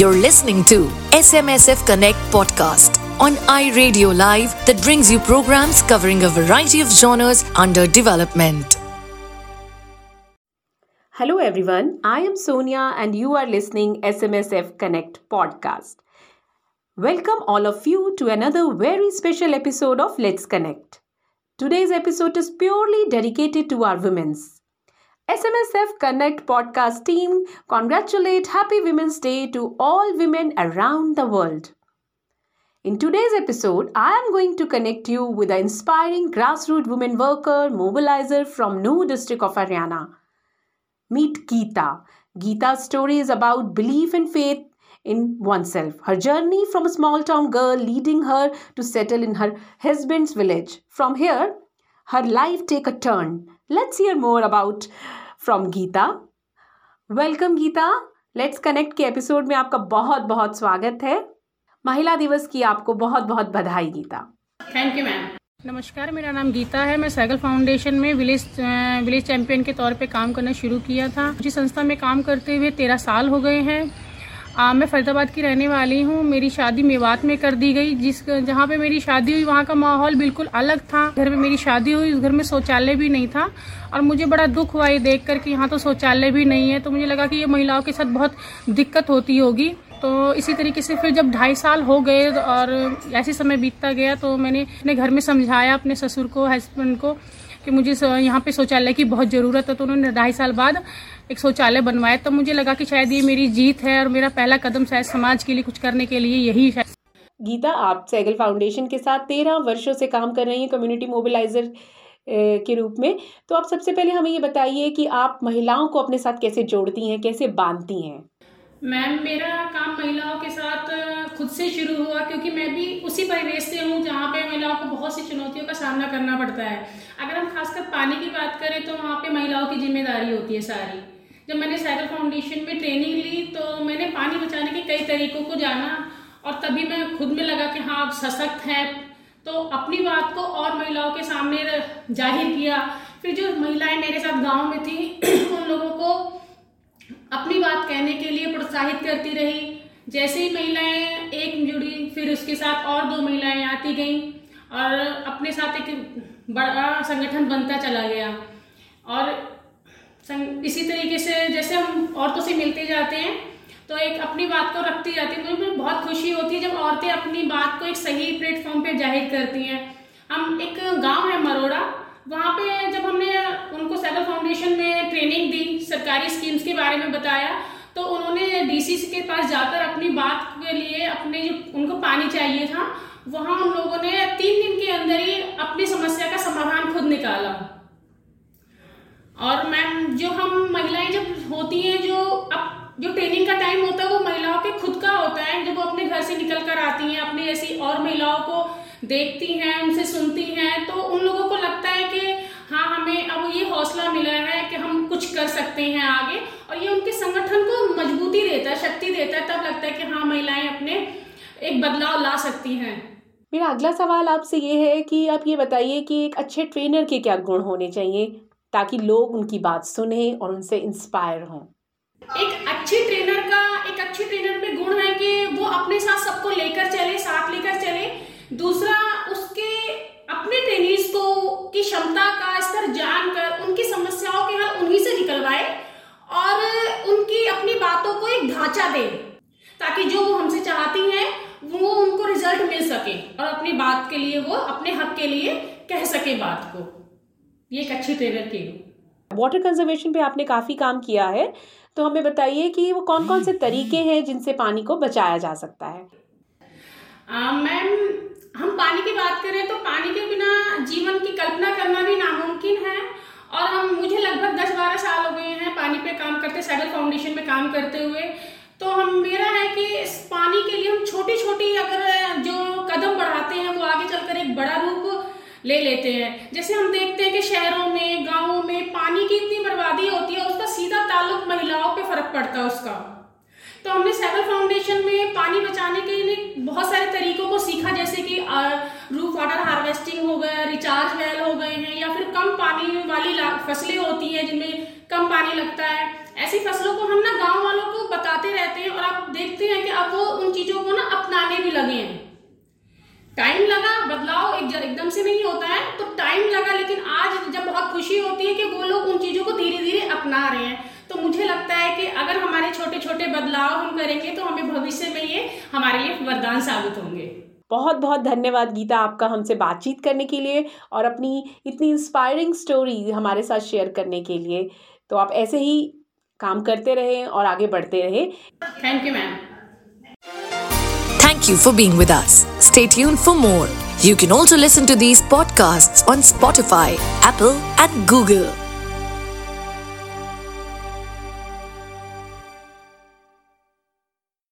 You're listening to SMSF Connect podcast on iRadio Live that brings you programs covering a variety of genres under development. Hello everyone, I am Sonia and you are listening SMSF Connect podcast. Welcome all of you to another very special episode of Let's Connect. Today's episode is purely dedicated to our women's SMSF Connect podcast team congratulate Happy Women's Day to all women around the world. In today's episode, I am going to connect you with an inspiring grassroots women worker mobilizer from New district of Haryana. Meet Geeta. Geeta's story is about belief and faith in oneself. Her journey from a small town girl leading her to settle in her husband's village. From here, her life take a turn. Let's hear more about from Geeta welcome Geeta let's connect के episode में आपका बहुत बहुत स्वागत है। महिला दिवस की आपको बहुत बहुत बधाई गीता थैंक यू मैम नमस्कार मेरा नाम गीता है। मैं साइकिल फाउंडेशन में विलेज विलेज चैंपियन के तौर पे काम करना शुरू किया था। जिस संस्था में काम करते हुए तेरह साल हो गए हैं। आ, मैं फरीदाबाद की रहने वाली हूँ। मेरी शादी मेवात में कर दी गई जिस जहाँ पे मेरी शादी हुई वहाँ का माहौल बिल्कुल अलग था। घर में मेरी शादी हुई उस घर में शौचालय भी नहीं था। और मुझे बड़ा दुख हुआ ये देख कर कि यहाँ तो शौचालय भी नहीं है। तो मुझे लगा कि ये महिलाओं के साथ बहुत दिक्कत होती होगी। तो इसी तरीके से फिर जब ढाई साल हो गए और ऐसे समय बीतता गया तो मैंने अपने घर में समझाया अपने ससुर को हस्बैंड को कि मुझे यहाँ पे शौचालय की बहुत ज़रूरत है तो उन्होंने ढाई साल बाद एक शौचालय बनवाया। तो मुझे लगा कि शायद ये मेरी जीत है और मेरा पहला कदम शायद समाज के लिए, कुछ करने के लिए यही है। गीता, आप सैगल फाउंडेशन के साथ तेरह वर्षों से काम कर रही हैं कम्युनिटी मोबिलाइजर के रूप में। तो आप सबसे पहले हमें ये बताइए कि आप महिलाओं को अपने साथ कैसे जोड़ती हैं, कैसे बांधती हैं? मैम, मेरा काम महिलाओं के साथ खुद से शुरू हुआ क्योंकि मैं भी उसी परिवेश से हूँ जहाँ पे महिलाओं को बहुत सी चुनौतियों का सामना करना पड़ता है। अगर हम खासकर पानी की बात करें तो वहाँ पे महिलाओं की ज़िम्मेदारी होती है सारी। जब मैंने साइकिल फाउंडेशन में ट्रेनिंग ली तो मैंने पानी बचाने के कई तरीकों को जाना और तभी मैं खुद में लगा कि हाँ आप सशक्त हैं। तो अपनी बात को और महिलाओं के सामने ज़ाहिर किया। फिर जो महिलाएँ मेरे साथ गाँव में थी, उन लोगों को अपनी बात कहने के लिए प्रोत्साहित करती रही। जैसे ही महिलाएँ एक जुड़ी, फिर उसके साथ और दो महिलाएँ आती गईं और अपने साथ एक बड़ा संगठन बनता चला गया। और इसी तरीके से जैसे हम औरतों से मिलते जाते हैं तो एक अपनी बात को रखती जाती है मुझे बहुत खुशी होती है जब औरतें अपनी बात को एक सही प्लेटफॉर्म पे ज़ाहिर करती हैं। हम एक गाँव है मरोड़ा, वहाँ पे जब हमने उनको साइकिल फाउंडेशन में ट्रेनिंग दी सरकारी स्कीम्स के बारे में बताया तो उन्होंने डीसी के पास जाकर अपनी बात के लिए अपने जो, उनको पानी चाहिए था, वहाँ उन लोगों ने तीन दिन के अंदर ही अपनी समस्या का समाधान खुद निकाला। और मैम, जो हम महिलाएँ जब होती हैं, जो अब, जो ट्रेनिंग का टाइम होता है, वो महिलाओं के खुद का होता है। जब वो अपने घर से निकल कर आती हैं, अपनी ऐसी और महिलाओं को देखती हैं, उनसे सुनती हैं तो उन लोगों को लगता है कि हाँ हमें अब ये हौसला मिला कुछ कर सकते हैं आगे और ये उनके संगठन को मजबूती देता है शक्ति देता है तब लगता है कि हाँ महिलाएँ अपने एक बदलाव ला सकती हैं। मेरा अगला सवाल आपसे ये है कि आप ये बताइए कि एक अच्छे ट्रेनर के क्या गुण होने चाहिए ताकि लोग उनकी बात सुने और उनसे इंस्पायर हों? एक अच्छे ट्रेनर का एक अच्छे ट्रेनर में गुण है कि वो अपने साथ सबको लेकर चले साथ लेकर चले। दूसरा उसके अपने ट्रेनिंग्स को की क्षमता का स्तर जानकर उनकी समस्याओं के हल उन्हीं से निकलवाए और उनकी अपनी बातों को एक ढांचा दे ताकि जो वो हमसे चाहती हैं वो उनको रिज़ल्ट मिल सके और अपनी बात के लिए वो अपने हक के लिए कह सके बात को। ये एक अच्छी ट्रेनर की वाटर कंजर्वेशन पे आपने काफ़ी काम किया है तो हमें बताइए कि वो कौन कौन से तरीके हैं जिनसे पानी को बचाया जा सकता है? मैम हम पानी की बात करें तो पानी के बिना जीवन की कल्पना करना भी नामुमकिन है और हम मुझे लगभग दस बारह साल हो गए हैं पानी पे काम करते सैगल फाउंडेशन में काम करते हुए। तो हम, मेरा है कि इस पानी के लिए हम छोटी छोटी अगर जो कदम बढ़ाते हैं, वो आगे चलकर एक बड़ा रूप ले लेते हैं। जैसे हम देखते हैं कि शहरों में, गाँवों में पानी की इतनी बर्बादी होती है, उसका सीधा ताल्लुक महिलाओं पे फ़र्क पड़ता है उसका। तो हमने सेवल फाउंडेशन में पानी बचाने के लिए बहुत सारे तरीकों को सीखा, जैसे कि रूफ वाटर हार्वेस्टिंग हो गया रिचार्ज वेल वाली फ़सलें होती हैं जिनमें कम पानी लगता है। ऐसी फ़सलों को हम ना गाँव वालों को बताते रहते हैं और आप देखते हैं कि अब वो उन चीज़ों को ना अपनाने भी लगे हैं। टाइम लगा, बदलाव एक एकदम से नहीं होता है तो टाइम लगा, लेकिन आज जब बहुत खुशी होती है कि वो लोग उन चीज़ों को धीरे धीरे अपना रहे हैं। तो मुझे लगता है कि अगर हमारे छोटे छोटे बदलाव हम करेंगे तो हमें भविष्य में ये हमारे लिए वरदान साबित होंगे। बहुत बहुत धन्यवाद गीता आपका हमसे बातचीत करने के लिए और अपनी इतनी इंस्पायरिंग स्टोरी हमारे साथ शेयर करने के लिए। तो आप ऐसे ही काम करते रहे और आगे बढ़ते रहे। Thank you ma'am thank you for being with tune for more you can also listen to these podcast on Spotify Apple and Google